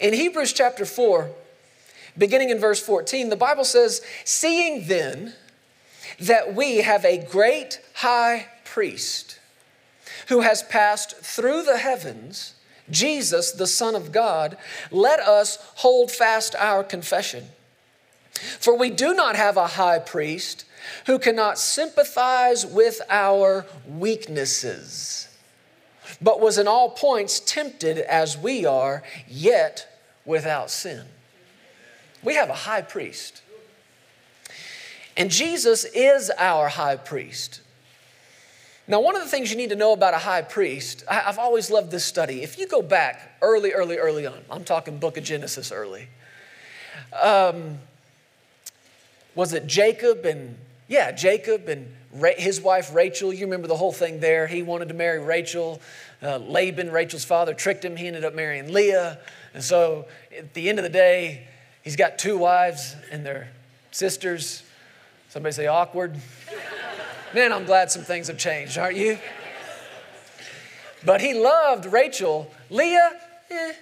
In Hebrews chapter 4, beginning in verse 14, the Bible says, Seeing then that we have a great high priest who has passed through the heavens, Jesus, the Son of God, let us hold fast our confession. For we do not have a high priest who cannot sympathize with our weaknesses, but was in all points tempted as we are, yet without sin. We have a high priest. And Jesus is our high priest. Now, one of the things you need to know about a high priest, I've always loved this study. If you go back early, early, early on, I'm talking book of Genesis early, um, was it Jacob and, yeah, Jacob and his wife Rachel? You remember the whole thing there. He wanted to marry Rachel. Uh, Laban, Rachel's father, tricked him. He ended up marrying Leah. And so at the end of the day, he's got two wives and their sisters. Somebody say awkward. Man, I'm glad some things have changed, aren't you? But he loved Rachel. Leah, eh,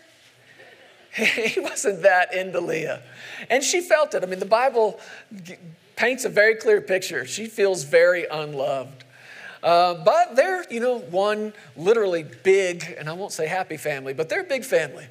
he wasn't that into Leah. And she felt it. I mean, the Bible paints a very clear picture. She feels very unloved. Uh, but they're, you know, one literally big, and I won't say happy family, but they're a big family.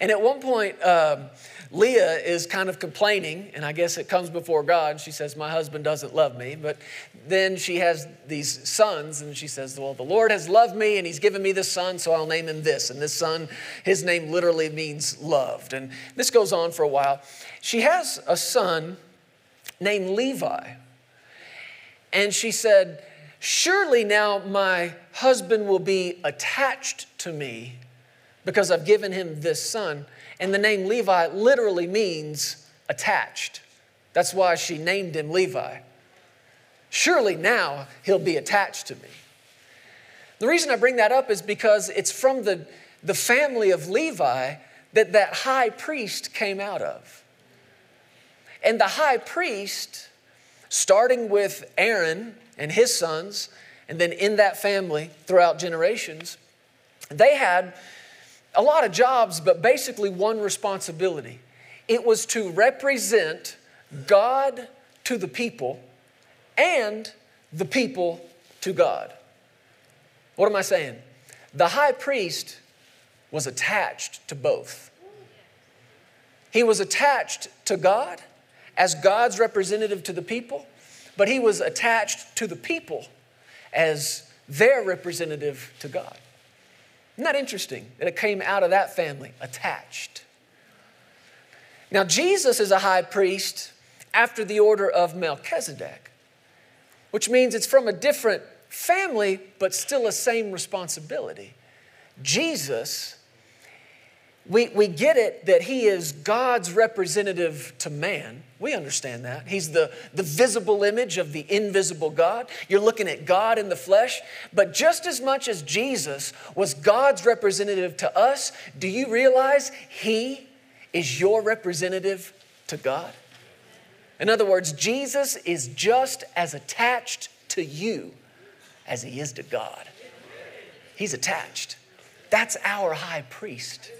And at one point, um, Leah is kind of complaining, and I guess it comes before God. She says, My husband doesn't love me. But then she has these sons, and she says, Well, the Lord has loved me, and he's given me this son, so I'll name him this. And this son, his name literally means loved. And this goes on for a while. She has a son named Levi. And she said, Surely now my husband will be attached to me because I've given him this son. And the name Levi literally means attached. That's why she named him Levi. Surely now he'll be attached to me. The reason I bring that up is because it's from the, the family of Levi that that high priest came out of. And the high priest, starting with Aaron and his sons, and then in that family throughout generations, they had a lot of jobs, but basically one responsibility. It was to represent God to the people and the people to God. What am I saying? The high priest was attached to both. He was attached to God as God's representative to the people, but he was attached to the people as their representative to God. Isn't that interesting that it came out of that family, attached? Now, Jesus is a high priest after the order of Melchizedek, which means it's from a different family, but still a same responsibility. Jesus we, we get it that he is God's representative to man. We understand that. He's the, the visible image of the invisible God. You're looking at God in the flesh. But just as much as Jesus was God's representative to us, do you realize he is your representative to God? In other words, Jesus is just as attached to you as he is to God. He's attached. That's our high priest.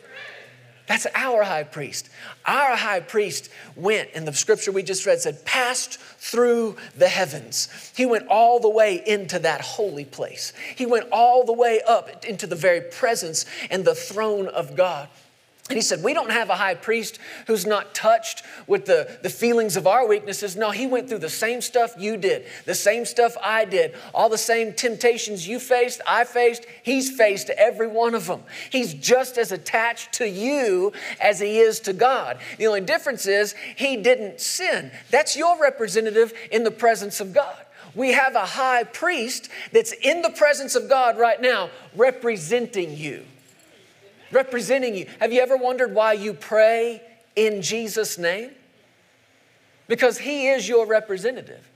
That's our high priest. Our high priest went, in the scripture we just read, said, passed through the heavens. He went all the way into that holy place. He went all the way up into the very presence and the throne of God. And he said, We don't have a high priest who's not touched with the, the feelings of our weaknesses. No, he went through the same stuff you did, the same stuff I did, all the same temptations you faced, I faced. He's faced every one of them. He's just as attached to you as he is to God. The only difference is he didn't sin. That's your representative in the presence of God. We have a high priest that's in the presence of God right now, representing you representing you. Have you ever wondered why you pray in Jesus' name? Because He is your representative.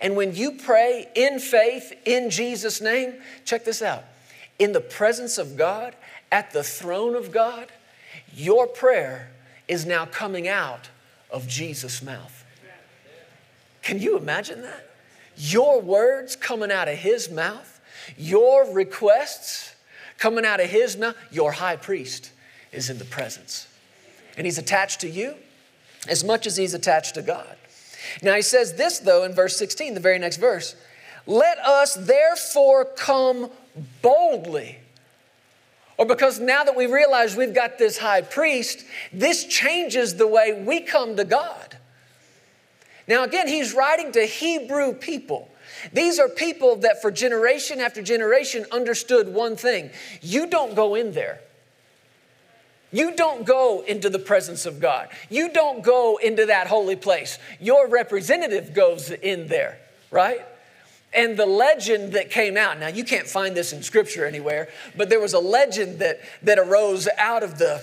And when you pray in faith in Jesus' name, check this out in the presence of God, at the throne of God, your prayer is now coming out of Jesus' mouth. Can you imagine that? Your words coming out of His mouth, your requests coming out of his mouth, your high priest is in the presence. And he's attached to you as much as he's attached to God. Now he says this, though, in verse 16, the very next verse Let us therefore come boldly. Or because now that we realize we've got this high priest, this changes the way we come to God. Now, again, he's writing to Hebrew people. These are people that for generation after generation understood one thing you don't go in there. You don't go into the presence of God. You don't go into that holy place. Your representative goes in there, right? And the legend that came out, now you can't find this in scripture anywhere, but there was a legend that, that arose out of the,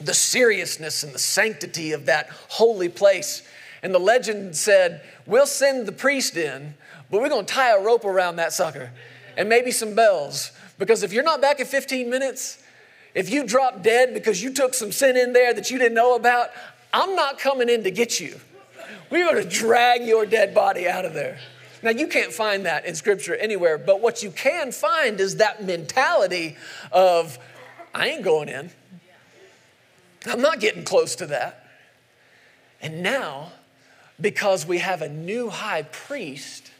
the seriousness and the sanctity of that holy place. And the legend said, We'll send the priest in, but we're gonna tie a rope around that sucker and maybe some bells. Because if you're not back in 15 minutes, if you drop dead because you took some sin in there that you didn't know about, I'm not coming in to get you. We're going to drag your dead body out of there. Now, you can't find that in scripture anywhere, but what you can find is that mentality of, I ain't going in. I'm not getting close to that. And now, because we have a new high priest,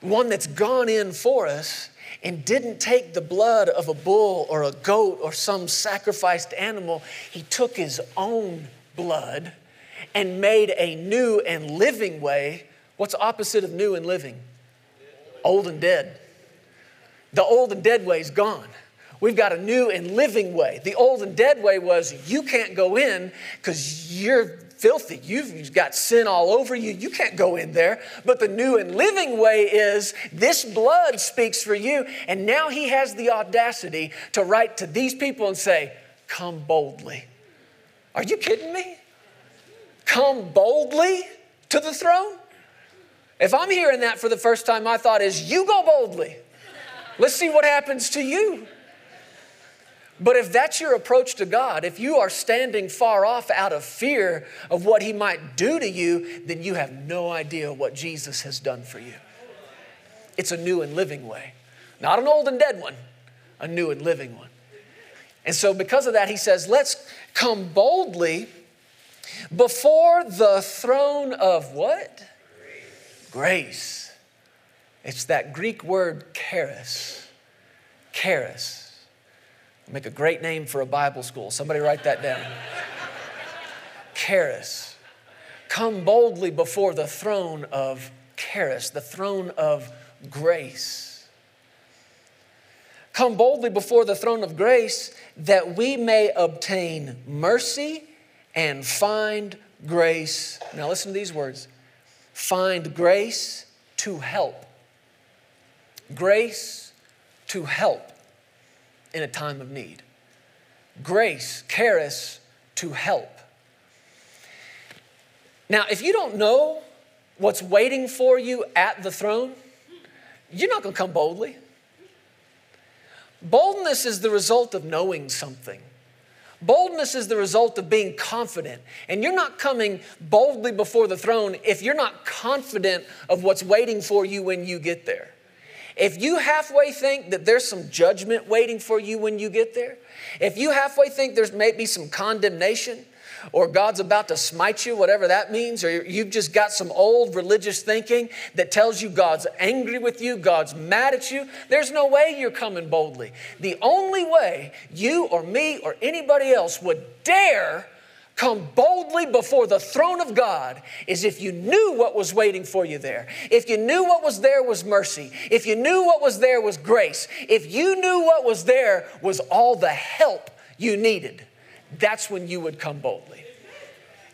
one that's gone in for us, and didn't take the blood of a bull or a goat or some sacrificed animal. He took his own blood and made a new and living way. What's opposite of new and living? Old and dead. The old and dead way is gone. We've got a new and living way. The old and dead way was you can't go in because you're filthy. You've got sin all over you. You can't go in there. But the new and living way is this blood speaks for you. And now he has the audacity to write to these people and say, Come boldly. Are you kidding me? Come boldly to the throne? If I'm hearing that for the first time, my thought is, You go boldly. Let's see what happens to you. But if that's your approach to God, if you are standing far off out of fear of what He might do to you, then you have no idea what Jesus has done for you. It's a new and living way, not an old and dead one, a new and living one. And so, because of that, He says, let's come boldly before the throne of what? Grace. It's that Greek word charis. Charis Make a great name for a Bible school. Somebody write that down. Charis. Come boldly before the throne of charis, the throne of grace. Come boldly before the throne of grace that we may obtain mercy and find grace. Now, listen to these words find grace to help. Grace to help in a time of need. Grace, charis, to help. Now, if you don't know what's waiting for you at the throne, you're not going to come boldly. Boldness is the result of knowing something. Boldness is the result of being confident. And you're not coming boldly before the throne if you're not confident of what's waiting for you when you get there. If you halfway think that there's some judgment waiting for you when you get there, if you halfway think there's maybe some condemnation, or God's about to smite you, whatever that means, or you've just got some old religious thinking that tells you God's angry with you, God's mad at you, there's no way you're coming boldly. The only way you or me or anybody else would dare come boldly before the throne of God is if you knew what was waiting for you there. If you knew what was there was mercy. If you knew what was there was grace. If you knew what was there was all the help you needed, that's when you would come boldly.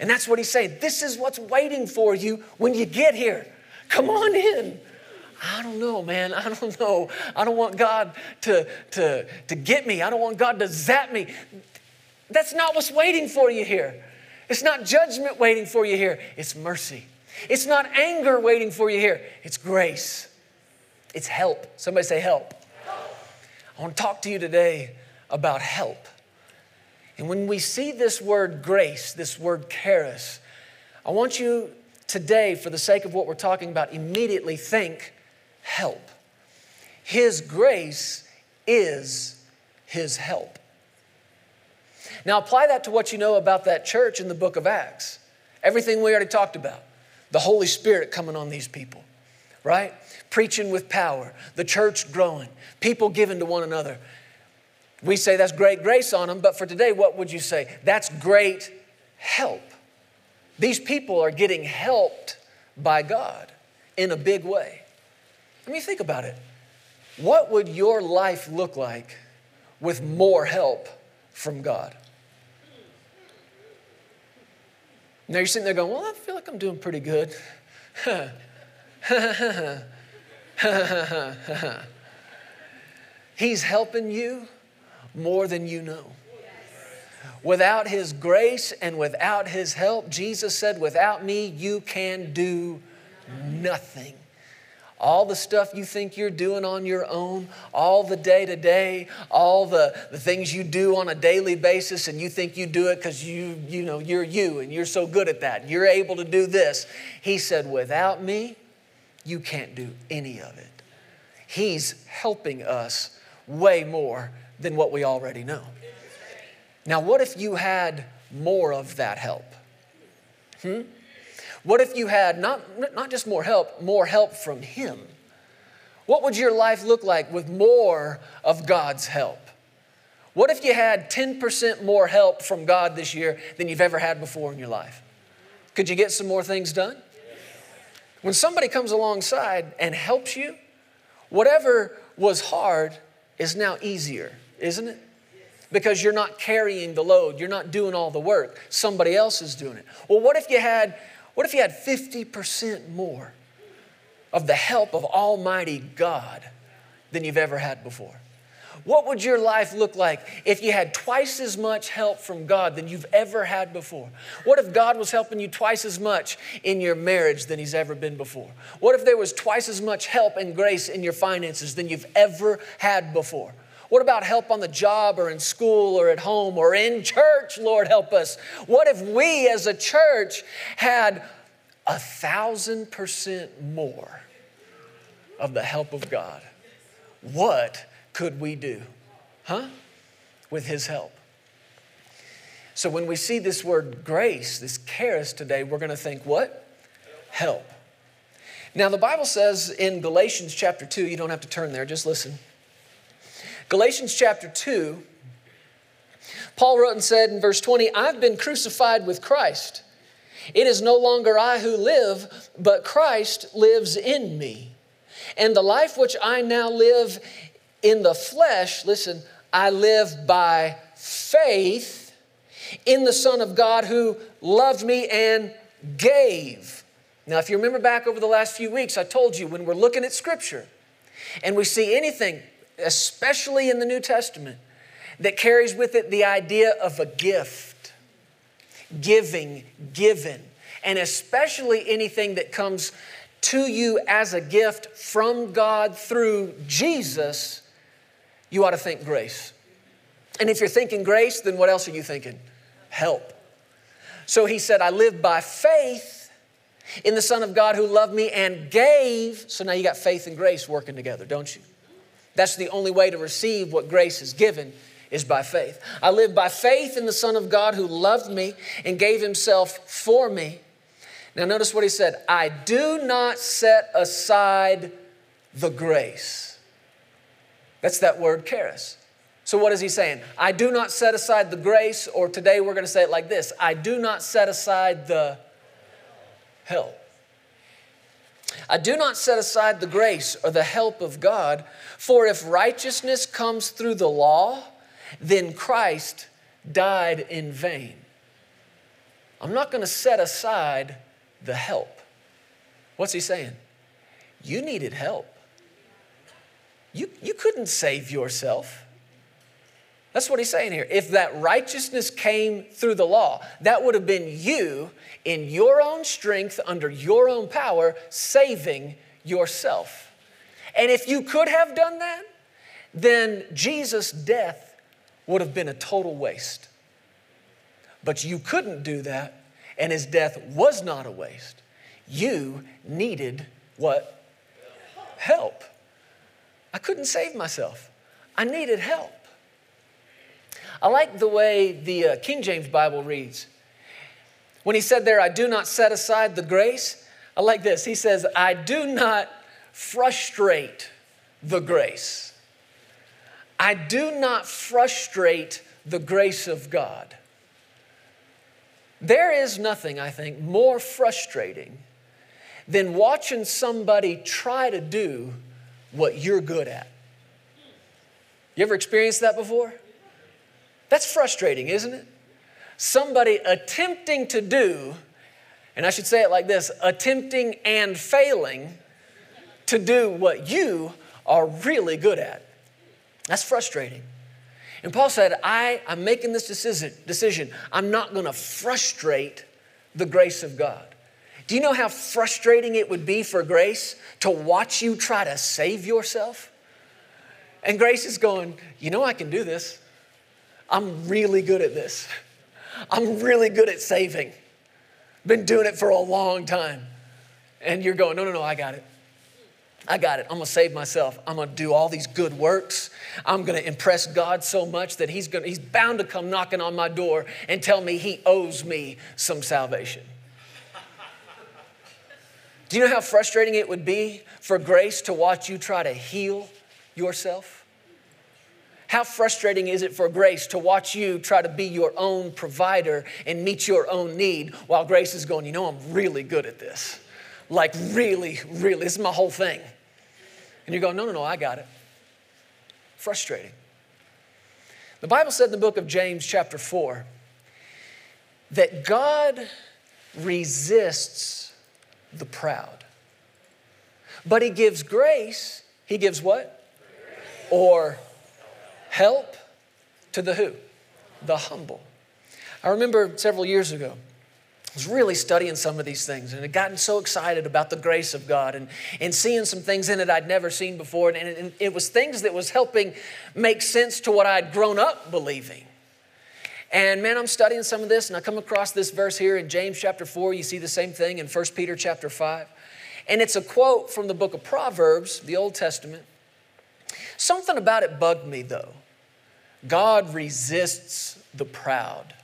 And that's what he's saying. This is what's waiting for you when you get here. Come on in. I don't know, man. I don't know. I don't want God to, to, to get me. I don't want God to zap me. That's not what's waiting for you here. It's not judgment waiting for you here, it's mercy. It's not anger waiting for you here, it's grace. It's help. Somebody say help. I want to talk to you today about help. And when we see this word grace, this word charis, I want you today, for the sake of what we're talking about, immediately think help. His grace is His help. Now, apply that to what you know about that church in the book of Acts. Everything we already talked about the Holy Spirit coming on these people, right? Preaching with power, the church growing, people giving to one another. We say that's great grace on them, but for today, what would you say? That's great help. These people are getting helped by God in a big way. I mean, think about it. What would your life look like with more help from God? Now you're sitting there going, Well, I feel like I'm doing pretty good. He's helping you more than you know. Without His grace and without His help, Jesus said, Without me, you can do nothing. All the stuff you think you're doing on your own, all the day to day, all the, the things you do on a daily basis, and you think you do it because you, you know, you're you and you're so good at that. You're able to do this. He said, Without me, you can't do any of it. He's helping us way more than what we already know. Now, what if you had more of that help? Hmm? What if you had not, not just more help, more help from Him? What would your life look like with more of God's help? What if you had 10% more help from God this year than you've ever had before in your life? Could you get some more things done? When somebody comes alongside and helps you, whatever was hard is now easier, isn't it? Because you're not carrying the load, you're not doing all the work. Somebody else is doing it. Well, what if you had what if you had 50% more of the help of Almighty God than you've ever had before? What would your life look like if you had twice as much help from God than you've ever had before? What if God was helping you twice as much in your marriage than He's ever been before? What if there was twice as much help and grace in your finances than you've ever had before? What about help on the job or in school or at home or in church? Lord, help us. What if we as a church had a thousand percent more of the help of God? What could we do? Huh? With His help. So when we see this word grace, this charis today, we're going to think what? Help. Now, the Bible says in Galatians chapter 2, you don't have to turn there, just listen. Galatians chapter 2, Paul wrote and said in verse 20, I've been crucified with Christ. It is no longer I who live, but Christ lives in me. And the life which I now live in the flesh, listen, I live by faith in the Son of God who loved me and gave. Now, if you remember back over the last few weeks, I told you when we're looking at Scripture and we see anything especially in the New Testament, that carries with it the idea of a gift, giving, given, and especially anything that comes to you as a gift from God through Jesus, you ought to think grace. And if you're thinking grace, then what else are you thinking? Help. So he said, I live by faith in the Son of God who loved me and gave. So now you got faith and grace working together, don't you? That's the only way to receive what grace is given is by faith. I live by faith in the Son of God who loved me and gave himself for me. Now, notice what he said I do not set aside the grace. That's that word, charis. So, what is he saying? I do not set aside the grace, or today we're going to say it like this I do not set aside the help. I do not set aside the grace or the help of God, for if righteousness comes through the law, then Christ died in vain. I'm not going to set aside the help. What's he saying? You needed help. You, you couldn't save yourself. That's what he's saying here. If that righteousness came through the law, that would have been you in your own strength, under your own power, saving yourself. And if you could have done that, then Jesus' death would have been a total waste. But you couldn't do that, and his death was not a waste. You needed what? Help. I couldn't save myself. I needed help. I like the way the uh, King James Bible reads. When he said there, I do not set aside the grace, I like this. He says, I do not frustrate the grace. I do not frustrate the grace of God. There is nothing, I think, more frustrating than watching somebody try to do what you're good at. You ever experienced that before? That's frustrating, isn't it? Somebody attempting to do, and I should say it like this attempting and failing to do what you are really good at. That's frustrating. And Paul said, I, I'm making this decision, decision. I'm not going to frustrate the grace of God. Do you know how frustrating it would be for grace to watch you try to save yourself? And grace is going, You know, I can do this. I'm really good at this. I'm really good at saving. Been doing it for a long time. And you're going, No, no, no, I got it. I got it. I'm gonna save myself. I'm gonna do all these good works. I'm gonna impress God so much that He's gonna, He's bound to come knocking on my door and tell me He owes me some salvation. Do you know how frustrating it would be for grace to watch you try to heal yourself? How frustrating is it for grace to watch you try to be your own provider and meet your own need while grace is going, you know, I'm really good at this. Like, really, really, this is my whole thing. And you go, no, no, no, I got it. Frustrating. The Bible said in the book of James, chapter 4, that God resists the proud. But he gives grace. He gives what? Or help to the who? The humble. I remember several years ago, I was really studying some of these things and had gotten so excited about the grace of God and, and seeing some things in it I'd never seen before. And, and it was things that was helping make sense to what I'd grown up believing. And man, I'm studying some of this and I come across this verse here in James chapter 4. You see the same thing in 1 Peter chapter 5. And it's a quote from the book of Proverbs, the Old Testament. Something about it bugged me though. God resists the proud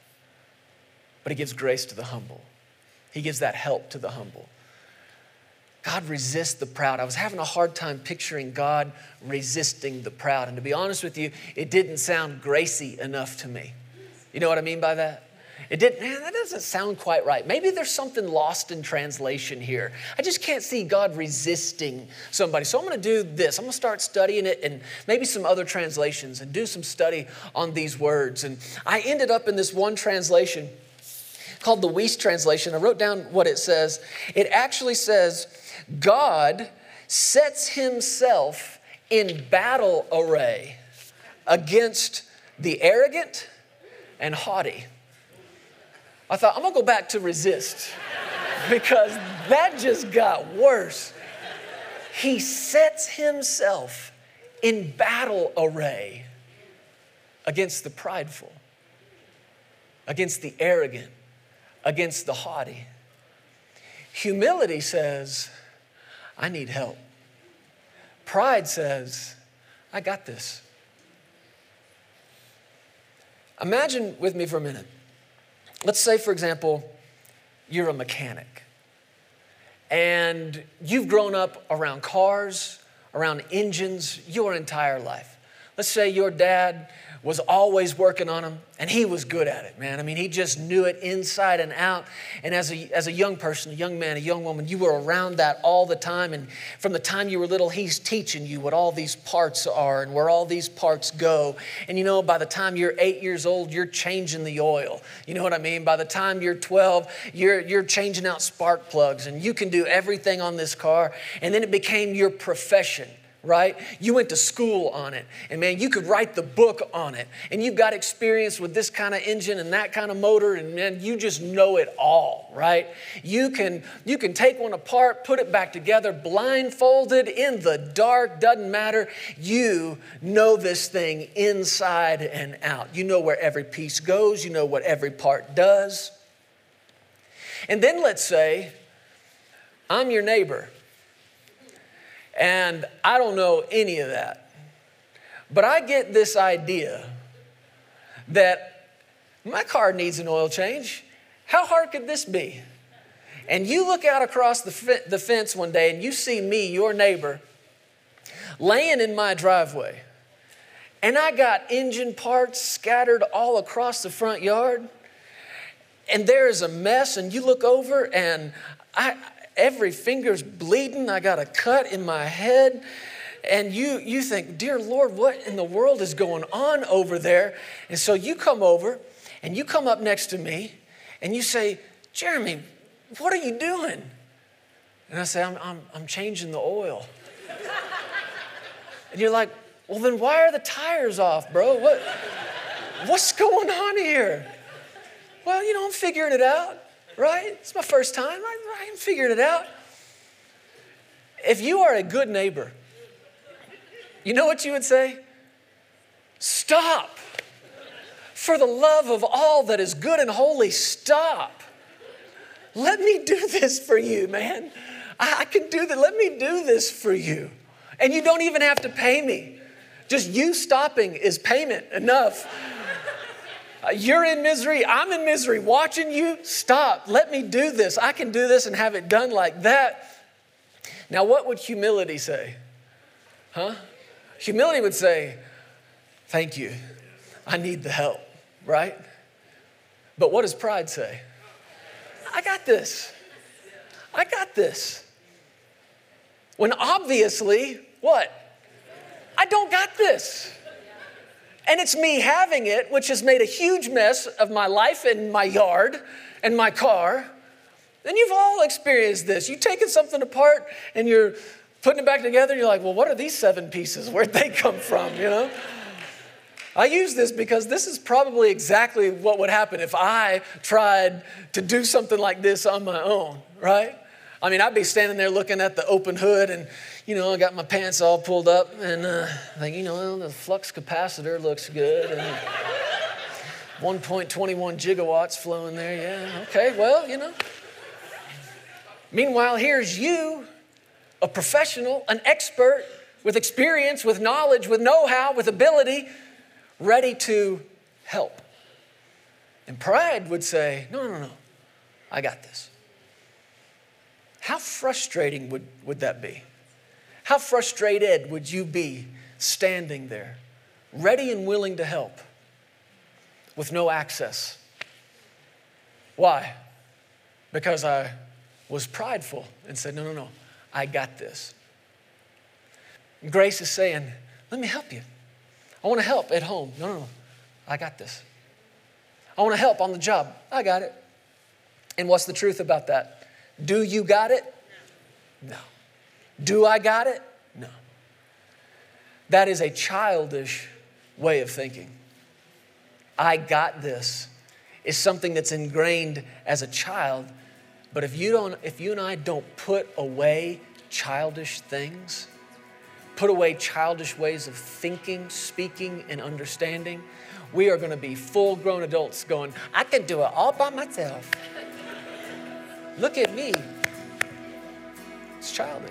but He gives grace to the humble. He gives that help to the humble. God resists the proud. I was having a hard time picturing God resisting the proud. And to be honest with you, it didn't sound gracy enough to me. You know what I mean by that? It didn't, man, that doesn't sound quite right. Maybe there's something lost in translation here. I just can't see God resisting somebody. So I'm going to do this. I'm going to start studying it and maybe some other translations and do some study on these words. And I ended up in this one translation called the Wuest translation. I wrote down what it says. It actually says, God sets himself in battle array against the arrogant and haughty. I thought, I'm gonna go back to resist because that just got worse. He sets himself in battle array against the prideful, against the arrogant, against the haughty. Humility says, I need help. Pride says, I got this. Imagine with me for a minute. Let's say, for example, you're a mechanic and you've grown up around cars, around engines your entire life. Let's say your dad was always working on them, and he was good at it, man. I mean, he just knew it inside and out. And as a, as a young person, a young man, a young woman, you were around that all the time. And from the time you were little, he's teaching you what all these parts are and where all these parts go. And you know, by the time you're eight years old, you're changing the oil. You know what I mean? By the time you're 12, you're, you're changing out spark plugs, and you can do everything on this car. And then it became your profession right? You went to school on it, and man, you could write the book on it, and you've got experience with this kind of engine and that kind of motor, and man, you just know it all, right? You can you can take one apart, put it back together, blindfolded in the dark, doesn't matter. You know this thing inside and out. You know where every piece goes, you know what every part does. And then let's say I'm your neighbor and I don't know any of that. But I get this idea that my car needs an oil change. How hard could this be? And you look out across the, the fence one day and you see me, your neighbor, laying in my driveway. And I got engine parts scattered all across the front yard. And there is a mess, and you look over, and I, every finger's bleeding. I got a cut in my head. And you, you think, Dear Lord, what in the world is going on over there? And so you come over and you come up next to me and you say, Jeremy, what are you doing? And I say, I'm, I'm, I'm changing the oil. and you're like, Well, then why are the tires off, bro? What, what's going on here? Well, you know, I'm figuring it out, right? It's my first time. I, am figuring it out. If you are a good neighbor, you know what you would say? Stop. For the love of all that is good and holy, stop. Let me do this for you, man. I, I can do that. Let me do this for you. And you don't even have to pay me. Just you stopping is payment enough. You're in misery, I'm in misery. Watching you, stop. Let me do this. I can do this and have it done like that. Now, what would humility say? Huh? Humility would say, Thank you. I need the help, right? But what does pride say? I got this. I got this. When obviously, what? I don't got this. And it's me having it, which has made a huge mess of my life and my yard and my car. And you've all experienced this. You've taken something apart and you're putting it back together, and you're like, well, what are these seven pieces? Where'd they come from? You know? I use this because this is probably exactly what would happen if I tried to do something like this on my own, right? I mean, I'd be standing there looking at the open hood and, you know, I got my pants all pulled up and uh, think, you know, well, the flux capacitor looks good and 1.21 gigawatts flowing there. Yeah, okay, well, you know. Meanwhile, here's you, a professional, an expert with experience, with knowledge, with know how, with ability, ready to help. And pride would say, no, no, no, I got this. How frustrating would, would that be? How frustrated would you be standing there, ready and willing to help, with no access? Why? Because I was prideful and said, No, no, no, I got this. Grace is saying, Let me help you. I want to help at home. No, no, no, I got this. I want to help on the job. I got it. And what's the truth about that? Do you got it? No. Do I got it? No. That is a childish way of thinking. I got this is something that's ingrained as a child, but if you don't if you and I don't put away childish things, put away childish ways of thinking, speaking and understanding, we are going to be full-grown adults going, I can do it all by myself. Look at me. It's childish.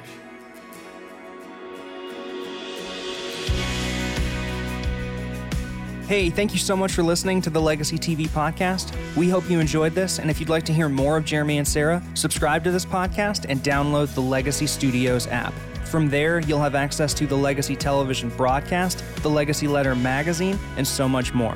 Hey, thank you so much for listening to the Legacy TV podcast. We hope you enjoyed this, and if you'd like to hear more of Jeremy and Sarah, subscribe to this podcast and download the Legacy Studios app. From there, you'll have access to the Legacy Television broadcast, the Legacy Letter magazine, and so much more.